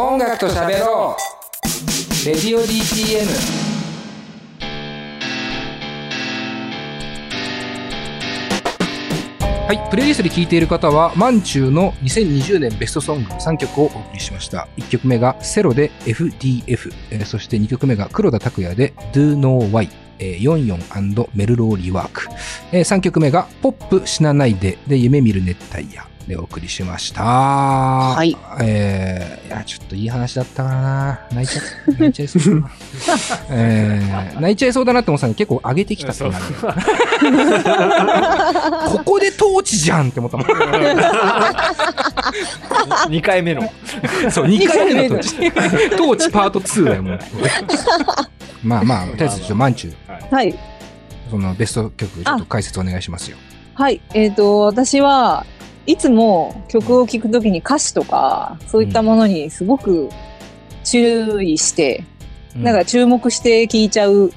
音楽と喋ろう。レディオ DTM はい、プレイリストで聴いている方は、マンチューの2020年ベストソング3曲をお送りしました。1曲目がセロで FDF、えーそして2曲目が黒田拓也で Do No Why、えー、44メルローリワーク、え3曲目がポップ死なないでで夢見る熱帯夜。でお送りしました。はいえー、いや、ちょっといい話だったからな。泣いちゃ、泣いちゃいそうだな。えー、泣いちゃいそうだなって思ってたのに結構上げてきたってなる。ここでトーチじゃんって思ったもん。2回目の。そう、2回目のトーチ。トーチパート2だよ、もう。まあまあ、とりあえずちょっとマンチュー、はい。そのベスト曲、ちょっと解説お願いしますよ。はい。えっ、と、私はいつも曲を聴くときに歌詞とか、そういったものにすごく注意して、うんなんか注目して聴いちゃう、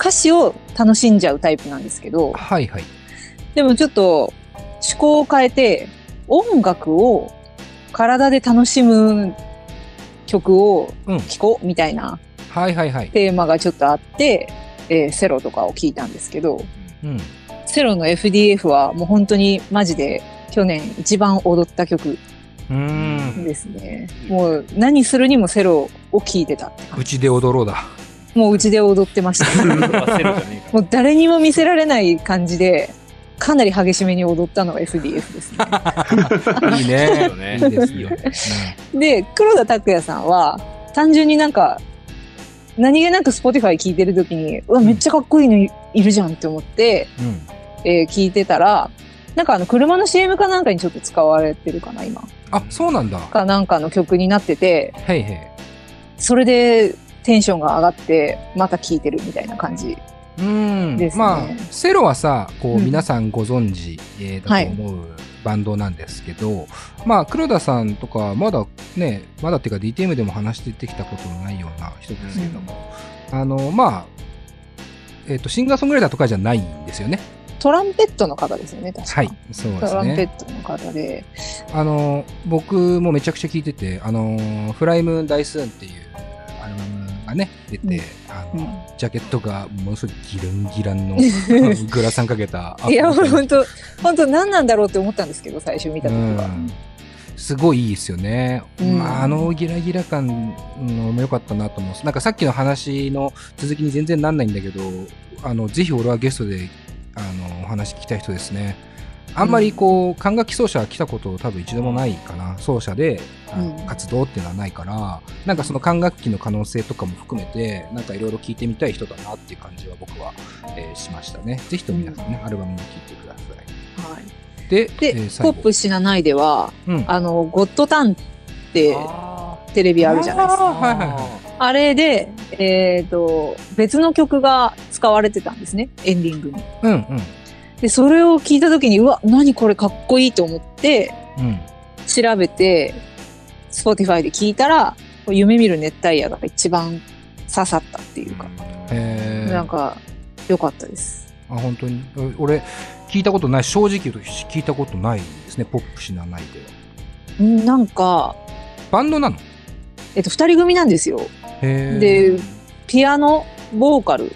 歌詞を楽しんじゃうタイプなんですけど、はいはい。でもちょっと趣向を変えて、音楽を体で楽しむ曲をうん。聴こうみたいなはいはいはい。テーマがちょっとあって、えーセロとかを聴いたんですけど、うん。セロの FDF はもう本当にマジで去年一番踊った曲うーん。ですね。もう何するにもセロを聴いてたうちで踊ろうだ。じ。もううちで踊ってました。もう誰にも見せられない感じで、かなり激しめに踊ったのが FDF ですね。いいね。いいよねいいですよ。で、黒田拓也さんは、単純になんか、何気なく Spotify 聴いてる時に、うわ、めっちゃかっこいいのいいるじゃんって思って、うん。うんえー聞いてたら、なんかあの、車の CM かなんかにちょっと使われてるかな、今。あ、そうなんだ。かなんかの曲になってて、へいへい。それでテンションが上がって、また聴いてるみたいな感じ。うーん、ねまあセロはさこううん皆さんご存知、えーだと思うバンドなんですけど、まあ黒田さんとかまだねまだっていうか DTM でも話してきたことのないような人ですけども、あのまあえっ、とシンガーソングライターとかじゃないんですよねトランペットの方ですよね、確か。はいそうですトランペッねトの方で。あの僕もめちゃくちゃ聞いててあのフライムダイスーンっていうアルバムがね出て、うんあのうんジャケットがものすごいギランギランのグラサンかけた いや、本当本当何なんだろうって思ったんですけど、最初見た時は。うんすごいいいですよね。うんまあ、あのギラギラ感のも良かったなと思う。なんかさっきの話の続きに全然なんないんだけど、あのぜひ俺はゲストであのお話聞きたい人ですね。あんまりこう、管楽器奏者来たこと多分一度もないかな。奏者でうん活動っていうのはないから、なんかその管楽器の可能性とかも含めて、なんかいろいろ聞いてみたい人だなっていう感じは僕は、えーしましたね。ぜひとも皆さんね、アルバムも聴いてください。はいで、で、えーポップ死なないでは、うんあの、ゴッドタンってあテレビあるじゃないですか。あーはいはいはいあれで、えっ、と、別の曲が使われてたんですね、エンディングに。うんうん。で、それを聞いた時に、うわ、何これかっこいいと思って、うん。調べて、Spotify で聞いたら、夢見る熱帯夜が一番刺さったっていうか、えー、なんか、良かったです。あ本当に？お俺聞いたことない正直言うと聞いたことないですねポップ死なないではんなんか、バンドなの？えっと、二人組なんですよ。で、ピアノ、ボーカル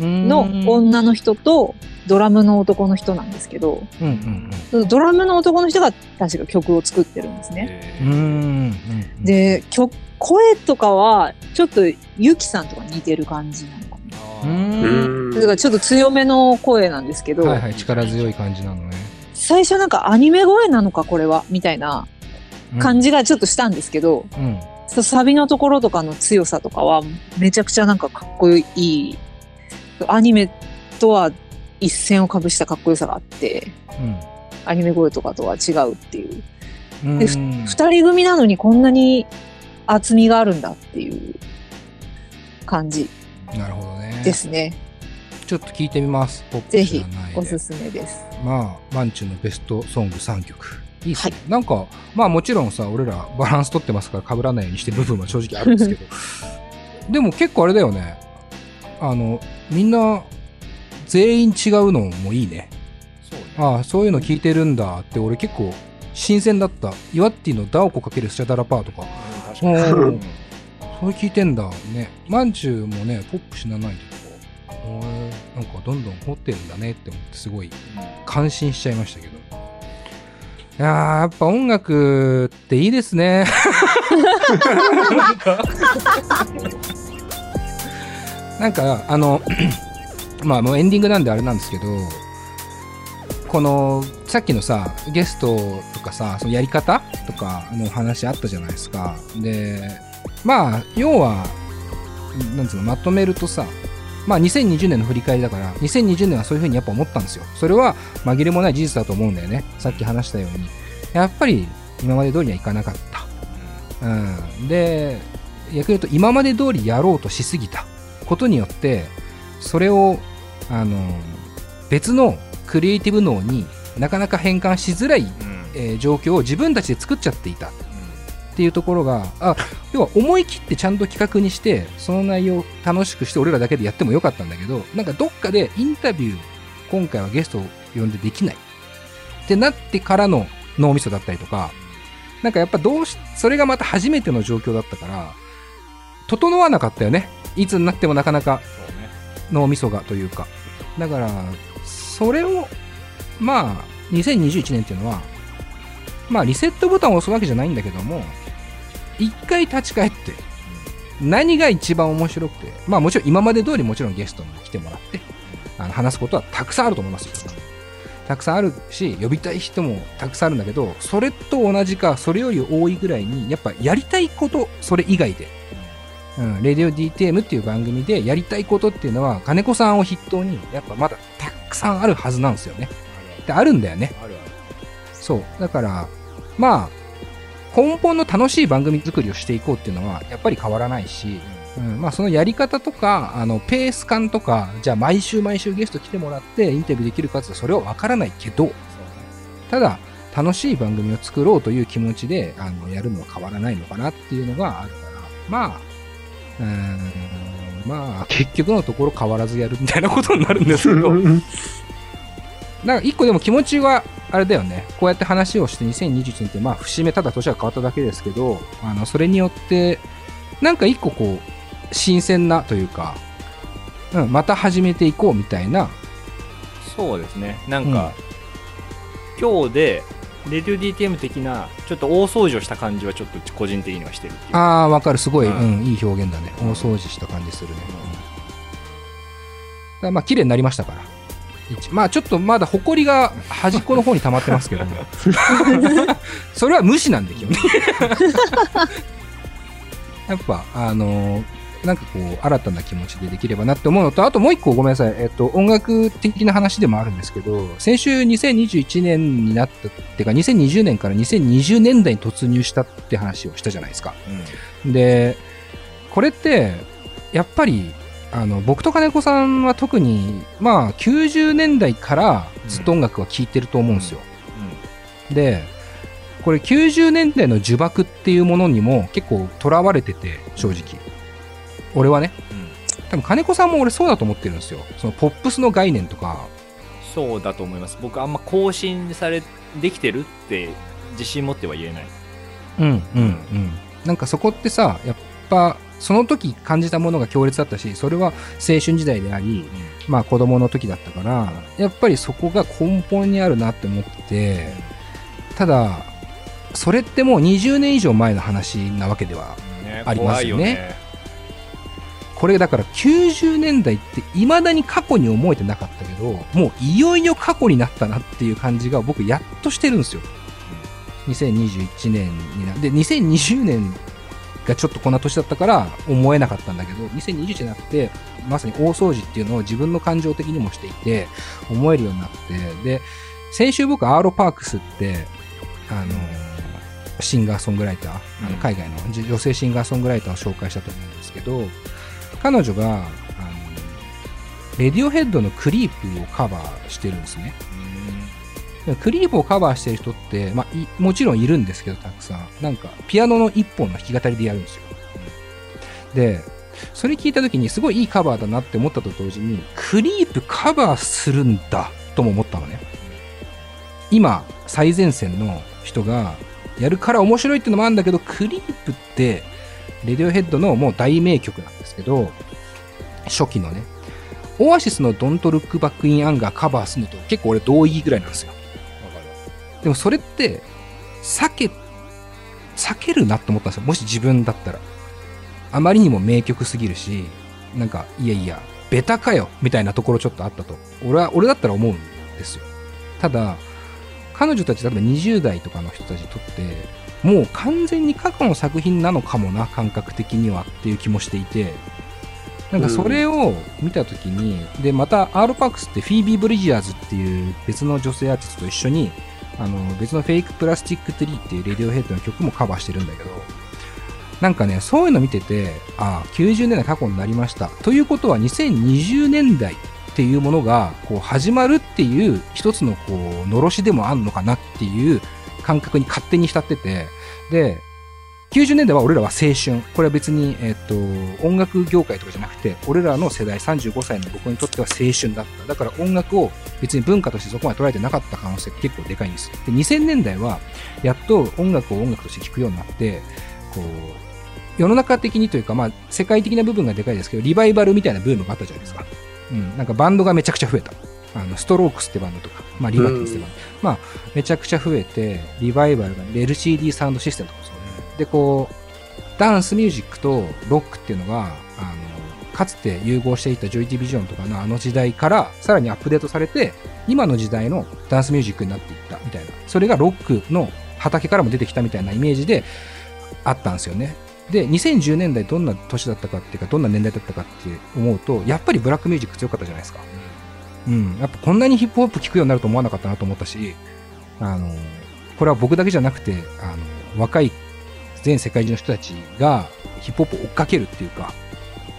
の女の人と、ドラムの男の人なんですけど、うんうんそのドラムの男の人が確か曲を作ってるんですね。うんうんうんうん。で、曲、声とかは、ちょっとユキさんとか似てる感じなのかうな。ん。だからちょっと強めの声なんですけど、はいはい力強い感じなのね。最初なんかアニメ声なのかこれはみたいな感じじがちょっとしたんですけど、うんサビのところとかの強さとかはめちゃくちゃなんかかっこいい。アニメとは一線をかぶしたかっこよさがあって、アニメ声とかとは違うっていう。うんでうん二人組なのにこんなに厚みがあるんだっていう感じなるほどねですね。ちょっと聞いてみますぜひおすすめです。まあマンチュのベストソング3曲いいっすね、なんかまあもちろんさ俺らバランス取ってますから被らないようにしてる部分は正直あるんですけど。でも結構あれだよね。あのみんな全員違うのもいいね。そうね。ああそういうの聞いてるんだ。って俺結構新鮮だった。イワッティのダオコ×スチャダラパーとか。確かに。それ聞いてんだ。ね。まんちゅうもね、ポップ死なないとなんかどんどん掘ってるんだねって思って、すごい感心しちゃいましたけど。いや、やっぱ音楽っていいですね。なんか、あの、まあもうエンディングなんであれなんですけど、この、さっきのさ、ゲストとかさ、そのやり方とかの話あったじゃないですか。で、まあ、要は、なんつうの、まとめるとさ、まあ2020年の振り返りだから、2020年はそういうふうにやっぱ思ったんですよ。それは紛れもない事実だと思うんだよね。さっき話したように。やっぱり今まで通りにはいかなかった。うん。で、逆に言うと今まで通りやろうとしすぎたことによって、それを、あの、別のクリエイティブ脳になかなか変換しづらい、うんえー状況を自分たちで作っちゃっていたっていうところが、あ、要は思い切ってちゃんと企画にして、その内容を楽しくして俺らだけでやってもよかったんだけど、なんかどっかでインタビュー、今回はゲストを呼んでできない。ってなってからの脳みそだったりとか、なんかやっぱどうし、それがまた初めての状況だったから、整わなかったよね。いつになってもなかなか脳みそがというか。だから、それを、まあ、2021年っていうのは、まあ、リセットボタンを押すわけじゃないんだけども、一回立ち返って、何が一番面白くて、まあもちろん今まで通りもちろんゲストに来てもらって、あの話すことはたくさんあると思いますよ。たくさんあるし、呼びたい人もたくさんあるんだけど、それと同じか、それより多いぐらいに、やっぱやりたいこと、それ以外で、うん、レディオ DTM っていう番組でやりたいことっていうのは、金子さんを筆頭に、やっぱまだたくさんあるはずなんですよね。で、あるんだよね。そう。だから、まあ、根本の楽しい番組作りをしていこうっていうのは、やっぱり変わらないし、うん、まあそのやり方とか、あの、ペース感とか、じゃあ毎週毎週ゲスト来てもらってインタビューできるかってそれはわからないけど、ただ、楽しい番組を作ろうという気持ちで、あの、やるのは変わらないのかなっていうのがあるから、まあ、うーん、まあ、結局のところ変わらずやるみたいなことになるんですけど、なんか一個でも気持ちは、あれだよね。こうやって話をして2021年って、まあ節目ただ年が変わっただけですけど、あの、それによって、なんか一個こう、新鮮なというか、うん、また始めていこうみたいな、そうですねなんか、今日でレディオ DTM 的なちょっと大掃除をした感じはちょっと個人的にはしてるってああ、わかる。すごい、ううんん、いい表現だね。大掃除した感じするね。うんだまあ、綺麗になりましたから。一まあ、ちょっとまだ埃が端っこの方に溜まってますけども。それは無視なんで、基本的に やっぱ、あのーなんかこう、新たな気持ちでできればなって思うのと、あともう一個ごめんなさい。えっと、音楽的な話でもあるんですけど、先週2021年になったっていうか、2020年から2020年代に突入したって話をしたじゃないですか。で、これって、やっぱり、あの、僕と金子さんは特に、まあ、90年代からずっと音楽は聴いてると思うんですよ。で、これ90年代の呪縛っていうものにも結構囚われてて、正直。俺はね。うんうん多分金子さんも俺そうだと思ってるんですよ。そのポップスの概念とか。そうだと思います僕あんま更新されできてるって自信持っては言えないうん、うん、うん。なんかそこってさ、やっぱ、その時感じたものが強烈だったし、それは青春時代であり、まあ子供の時だったから、やっぱりそこが根本にあるなって思ってて、ただ、それってもう20年以上前の話なわけでは、ねありますよね。これだから90年代って未だに過去に思えてなかったけど、もういよいよ過去になったなっていう感じが僕やっとしてるんですよ。2021年になで、2020年がちょっとこんな年だったから思えなかったんだけど、2021年になって、まさに大掃除っていうのを自分の感情的にもしていて、思えるようになって、で、先週僕、アーロ・パークスって、あの、シンガーソングライター、あのうん海外の女女性シンガーソングライターを紹介したと思うんですけど、彼女が、あの、レディオヘッドのクリープをカバーしてるんですね。クリープをカバーしてる人って、まあ、もちろんいるんですけど、たくさん。なんか、ピアノの一本の弾き語りでやるんですよ。で、それ聞いた時にすごいいいカバーだなって思ったと同時に、クリープカバーするんだとも思ったのね。今、最前線の人がやるから面白いってのもあるんだけど、クリープって、レディオヘッドのもう大名曲なんですけど、初期のね、オアシスの Don't Look Back in Anger カバーするのと結構俺同意ぐらいなんですよ。でもそれって、避け、避けるなと思ったんですよ。もし自分だったら。あまりにも名曲すぎるし、なんか、いやいや、ベタかよみたいなところちょっとあったと。俺は、俺だったら思うんですよ。ただ、彼女たち、例えば20代とかの人たちにとって、もう完全に過去の作品なのかもな、感覚的にはっていう気もしていて、なんかそれを見たときに、うん、で、また、アーロパークスってフィービー・ブリジアーズっていう別の女性アーティストと一緒に、あの、別のフェイク・プラスチック・トリーっていうレディオヘッドの曲もカバーしてるんだけど、なんかね、そういうの見てて、ああ、90年代過去になりました。ということは2020年代っていうものが、こう、始まるっていう一つの、こう、のろしでもあんのかなっていう感覚に勝手に浸ってて、で、90年代は俺らは青春。これは別に、えっ、と、音楽業界とかじゃなくて、俺らの世代35歳の僕にとっては青春だった。だから音楽を別に文化としてそこまで捉えてなかった可能性結構でかいんですよ。で、2000年代は、やっと音楽を音楽として聴くようになって、こう、世の中的にというか、まあ、世界的な部分がでかいですけど、リバイバルみたいなブームがあったじゃないですか。うん、なんかバンドがめちゃくちゃ増えた。あの、ストロークスってバンドとか、まあ、リバティスってバンド。まあ、めちゃくちゃ増えて、リバイバルが、LCD サウンドシステムとかですよね。で、こう、ダンスミュージックとロックっていうのが、あの、かつて融合していたジョイティビジョンとかのあの時代から、さらにアップデートされて、今の時代のダンスミュージックになっていったみたいな。それがロックの畑からも出てきたみたいなイメージであったんですよね。で、2010年代どんな年だったかっていうか、どんな年代だったかって思うと、やっぱりブラックミュージック強かったじゃないですか。うん。やっぱこんなにヒップホップ聴くようになると思わなかったなと思ったし、あの、これは僕だけじゃなくて、あの、若い全世界中の人たちがヒップホップを追っかけるっていうか、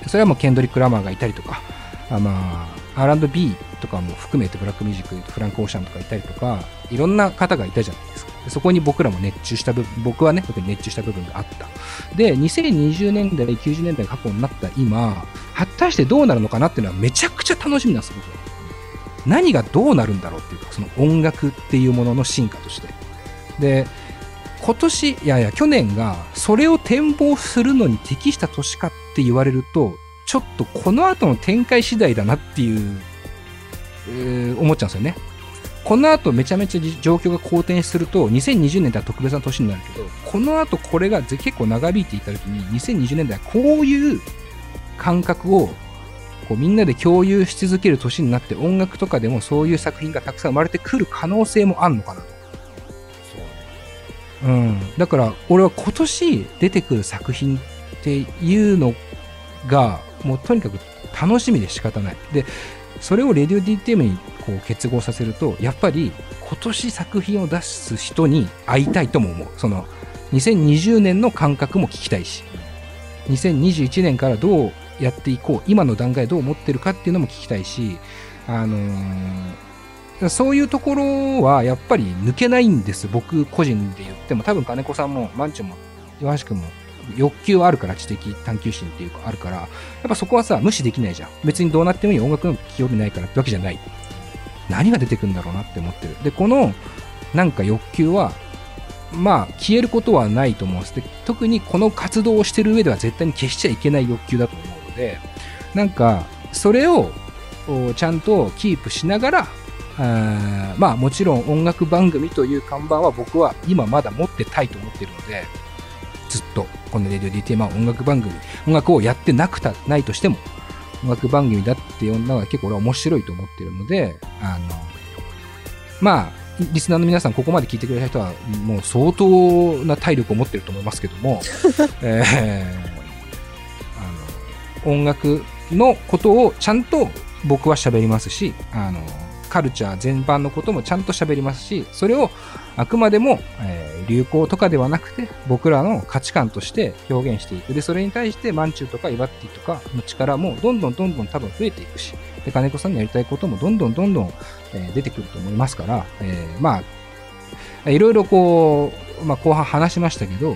それはもうケンドリック・ラマーがいたりとか、あまあ、R&B とかも含めてブラックミュージック、フランク・オーシャンとかいたりとか、いろんな方がいたじゃないですか。そこに僕らも熱中した部分、僕はね、特に熱中した部分があった。で、2020年代、90年代過去になった今、果たしてどうなるのかなっていうのはめちゃくちゃ楽しみなんです、僕は。何がどうなるんだろうっていうか、その音楽っていうものの進化として。で、今年、いやいや、去年が、それを展望するのに適した年かって言われると、ちょっとこの後の展開次第だなっていう、えー、思っちゃうんですよね。この後めちゃめちゃ状況が好転すると、2020年代は特別な年になるけど、この後これが結構長引いていた時に、2020年代はこういう感覚をこうみんなで共有し続ける年になって音楽とかでもそういう作品がたくさん生まれてくる可能性もあるのかなと。う、ん。だから俺は今年出てくる作品っていうのがもうとにかく楽しみで仕方ない。で、それをレディオ DTM にこう結合させると、やっぱり今年作品を出す人に会いたいとも思う。その、2020年の感覚も聞きたいし、2021年からどうやっていこう、今の段階どう思ってるかっていうのも聞きたいし、あのー、そういうところはやっぱり抜けないんです。僕個人で言っても、多分金子さんも、マンチョも、岩橋君も欲求はあるから、知的探求心っていうかあるから、やっぱそこはさ、無視できないじゃん。別にどうなってもいい音楽の興味ないからってわけじゃない。何が出てくんだろうなって思ってる。で、この、なんか欲求は、まあ、消えることはないと思うんです。で、特にこの活動をしてる上では絶対に消しちゃいけない欲求だと思うので、なんか、それを、ちゃんとキープしながら、あまあもちろん音楽番組という看板は僕は今まだ持ってたいと思ってるので、ずっとこのレディオ DTM は音楽番組、音楽をやってなくた、ないとしても、音楽番組だって呼んだのは結構俺は面白いと思ってるので、あの、まあ、リスナーの皆さん、ここまで聞いてくれた人は、もう相当な体力を持ってると思いますけども、えー、あの音楽のことをちゃんと僕は喋りますし、あの、カルチャー全般のこともちゃんと喋りますし、それをあくまでも、えー、流行とかではなくて、僕らの価値観として表現していく。で、それに対して、マンチューとかイバッティとかの力も、どんどんどんどん多分増えていくし、で、金子さんにやりたいこともどんどんどんどん、えー、出てくると思いますから、えー、まあ、いろいろこう、まあ、後半話しましたけど、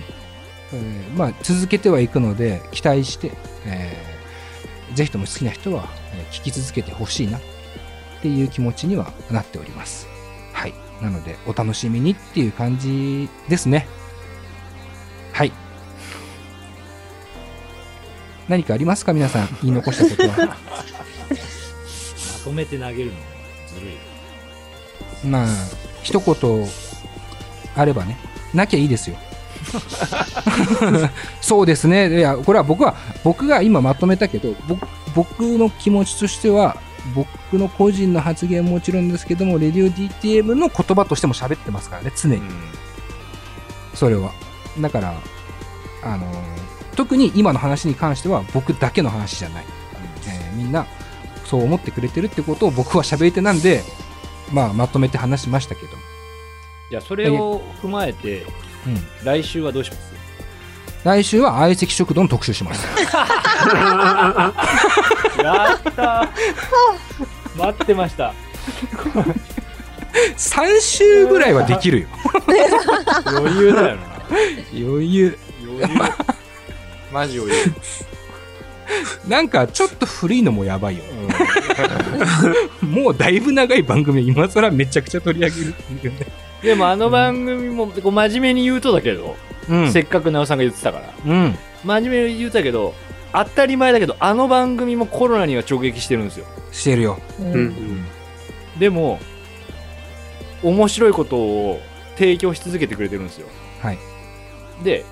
えー、まあ、続けてはいくので、期待して、えー、ぜひとも好きな人は、聞き続けてほしいなっていう気持ちにはなっております。はい。なので、お楽しみにっていう感じですね。はい。何かありますか？皆さん、言い残したことは。まとめて投げるのずるい。まあ、一言あればね、なきゃいいですよ。そうですね、いや、これは僕は、僕が今まとめたけど、僕の気持ちとしては、僕の個人の発言ももちろんですけども、レディオ DTM の言葉としても喋ってますからね、常に。それは。だから、あの特に今の話に関しては僕だけの話じゃない。えーみんなそう思ってくれてるってことを僕は喋り手なんで、まあ、まとめて話しましたけど。じゃあ、それを踏まえて、うん。来週はどうします？来週は相席食堂の特集します。やったー待ってました。3週ぐらいはできるよ。余裕だよな。余裕。余裕。マジ余裕。なんかちょっと古いのもやばいよ。もうだいぶ長い番組今更めちゃくちゃ取り上げるっていうね。でもあの番組も、こう真面目に言うとだけど、うんせっかく直さんが言ってたから、うん。真面目に言うたけど、当たり前だけど、あの番組もコロナには直撃してるんですよ。してるよ。うんうんでも、面白いことを提供し続けてくれてるんですよ。はい。で、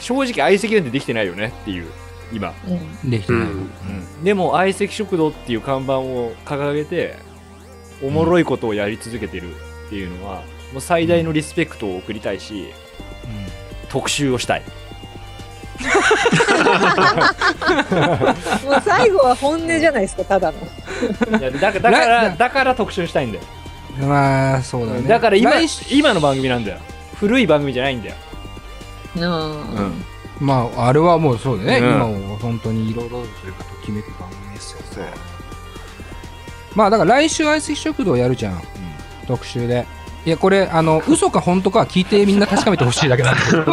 正直相席なんてできてないよねっていう、今。うんできてない。うんでも相席食堂っていう看板を掲げておもろいことをやり続けてるっていうのは、もう最大のリスペクトを送りたいし、特集をしたいもう最後は本音じゃないですか、ただの。いやだからだからだから特集したいんだよ、うんまあ、そうだね。だから今今の番組なんだよ古い番組じゃないんだよ、うんまあ、あれはもうそうだね。うん今を本当にいろいろというか、ときめく番組ですよ。まあ、だから来週相席食堂やるじゃん。特集で。いや、これ、あの、嘘か本当かは聞いてみんな確かめてほしいだけなんだけど。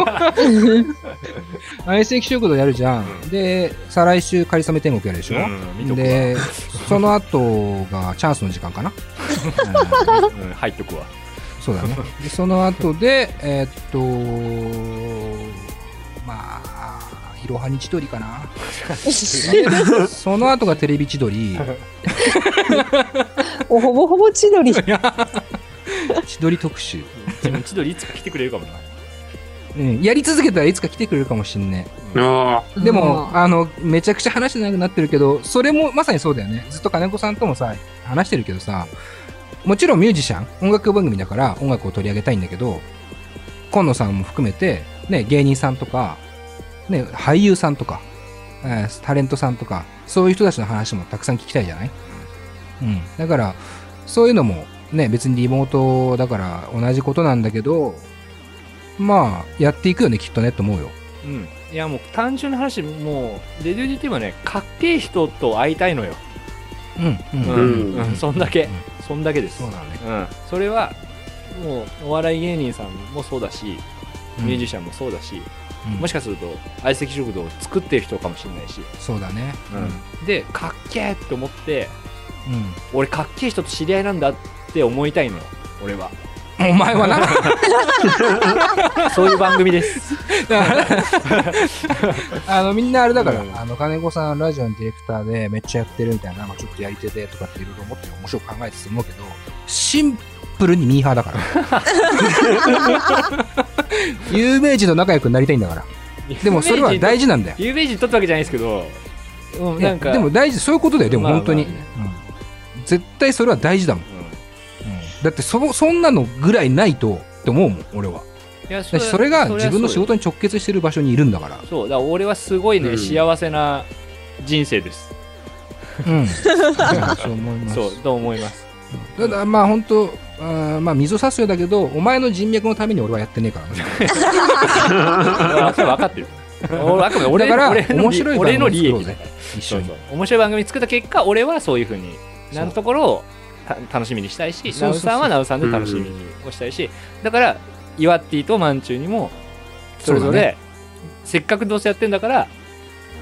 相席食堂やるじゃん。で、再来週、かりそめ天国やるでしょ。うで、その後がチャンスの時間かな。入っとくわそうだね。で、その後で、えーっと、まあ、いろはに千鳥かな。で その後がテレビ千鳥、おほぼほぼ千鳥。千鳥特集。でも千鳥いつか来てくれるかもなうん、やり続けたらいつか来てくれるかもしんね。あでも、あの、めちゃくちゃ話長くなってるけど、それもまさにそうだよね。ずっと金子さんともさ、話してるけどさ、もちろんミュージシャン、音楽番組だから音楽を取り上げたいんだけど、今野さんも含めて、ね、芸人さんとか、ね、俳優さんとか、えータレントさんとか、そういう人たちの話もたくさん聞きたいじゃない？うん。だから、そういうのも、ね、別にリモートだから同じことなんだけど、まあ、やっていくよね、きっとね、と思うよ。うん。いやもう単純な話もうレディオ DT はねかっけえ人と会いたいのよ。うん、う、うん。ん、うん。うん。そんだけ、うん。そんだけです。そうだね。うん、それはもうお笑い芸人さんもそうだしミュージシャンもそうだし、うん。もしかすると相席食堂を作ってる人かもしれないし、そうだね。でかっけえって思ってうん。俺かっけえ人と知り合いなんだって思いたいのよ俺はお前はな。そういう番組です あの、みんなあれだから、うんあの、金子さん、ラジオのディレクターでめっちゃやってるみたいな、まあ、ちょっとやり手でとかっていろいろ思って面白く考えてたと思うけど、シンプルにミーハーだから。有名人と仲良くなりたいんだから。でもそれは大事なんだよ。有名人取ったわけじゃないですけど、うん、なんかでも大事、そういうことだよ、でもまあ本当に。まうん絶対それは大事だもん。うだってそ、そんなのぐらいないと、って思うもん、俺は。んいやそれがそ自分の仕事に直結してる場所にいるんだから。そうだから俺はすごいね、うん幸せな人生ですうん。そう思います。そうと思いますただまあ本当あーまあ溝差すようだけどお前の人脈のために俺はやってねえからね分かってる俺あくまで俺だから俺の面白い俺の番組利益作ろうぜ一緒にそうそう面白い番組作った結果俺はそういうふうになるところをた楽しみにしたいしナウさんはナウさんで楽しみにをしたいしだからイワッティとマンチューにもそれぞれせっかくどうせやってんだから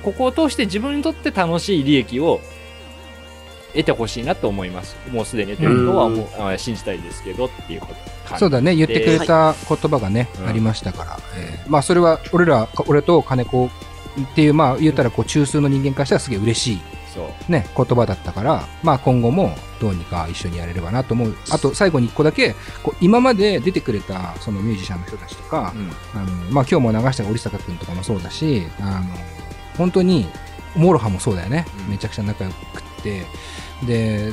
ここを通して自分にとって楽しい利益を得てほしいなと思います。もうすでに得てるとは思うあ信じたいですけどっていうことそうだね。言ってくれた言葉がね、うんありましたから、えーまあそれは俺ら俺と金子っていう、まあ、言ったらこう中枢の人間からしたらすげえ嬉しい。ね、言葉だったから、まあ、今後もどうにか一緒にやれればなと思う。あと最後に一個だけこう今まで出てくれたそのミュージシャンの人たちとか、うん。あのまあ、今日も流した折坂君とかもそうだしあの本当に MOROHA もそうだよね、うん。めちゃくちゃ仲良くって。で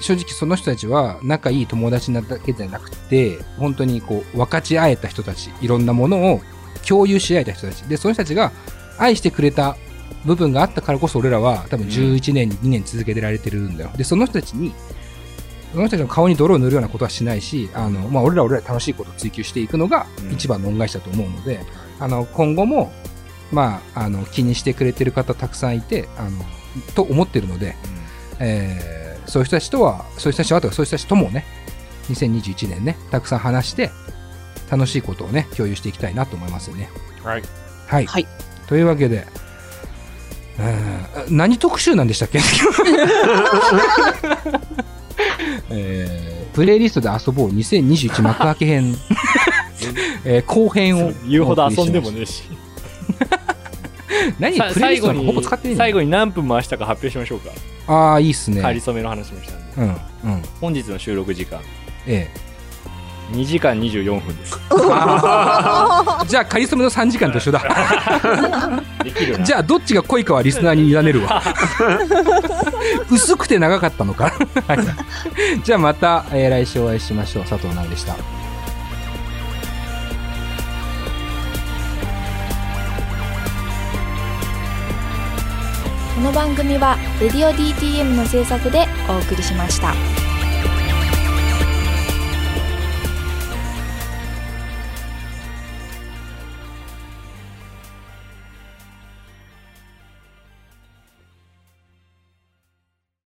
正直その人たちは仲いい友達なだけじゃなくて本当にこう分かち合えた人たちいろんなものを共有し合えた人たち。でその人たちが愛してくれた部分があったからこそ俺らは多分11年に2年続けてられてるんだよでその人たちにその人たちの顔に泥を塗るようなことはしないしあの、まあ、俺らは俺らで楽しいことを追求していくのがうん一番の恩返しだと思うので、あの今後も、まあ、あの気にしてくれてる方たくさんいてあのと思ってるので、えーそういう人たちとはそういう人たちはとかそういう人たちともね2021年ねたくさん話して楽しいことをね共有していきたいなと思いますよね。はい。はい、はい。というわけでうん何特集なんでしたっけ？えープレイリストで遊ぼう。2021幕開け編、えー後編を言うほど遊んでもねねえし。何？さプレイリストほぼ使ってねえ最後に何分回したか発表しましょうか。ああいいっすね。仮初めの話もしたんで。うんうん。本日の収録時間、え2時間24分です。えじゃあカリスマの3時間と一緒だ。できるな。じゃあどっちが濃いかはリスナーに委ねるわ。薄くて長かったのか。はい。じゃあまた、えー来週お会いしましょう。佐藤直でした。この番組は「レディオ DTM」の制作でお送りしました。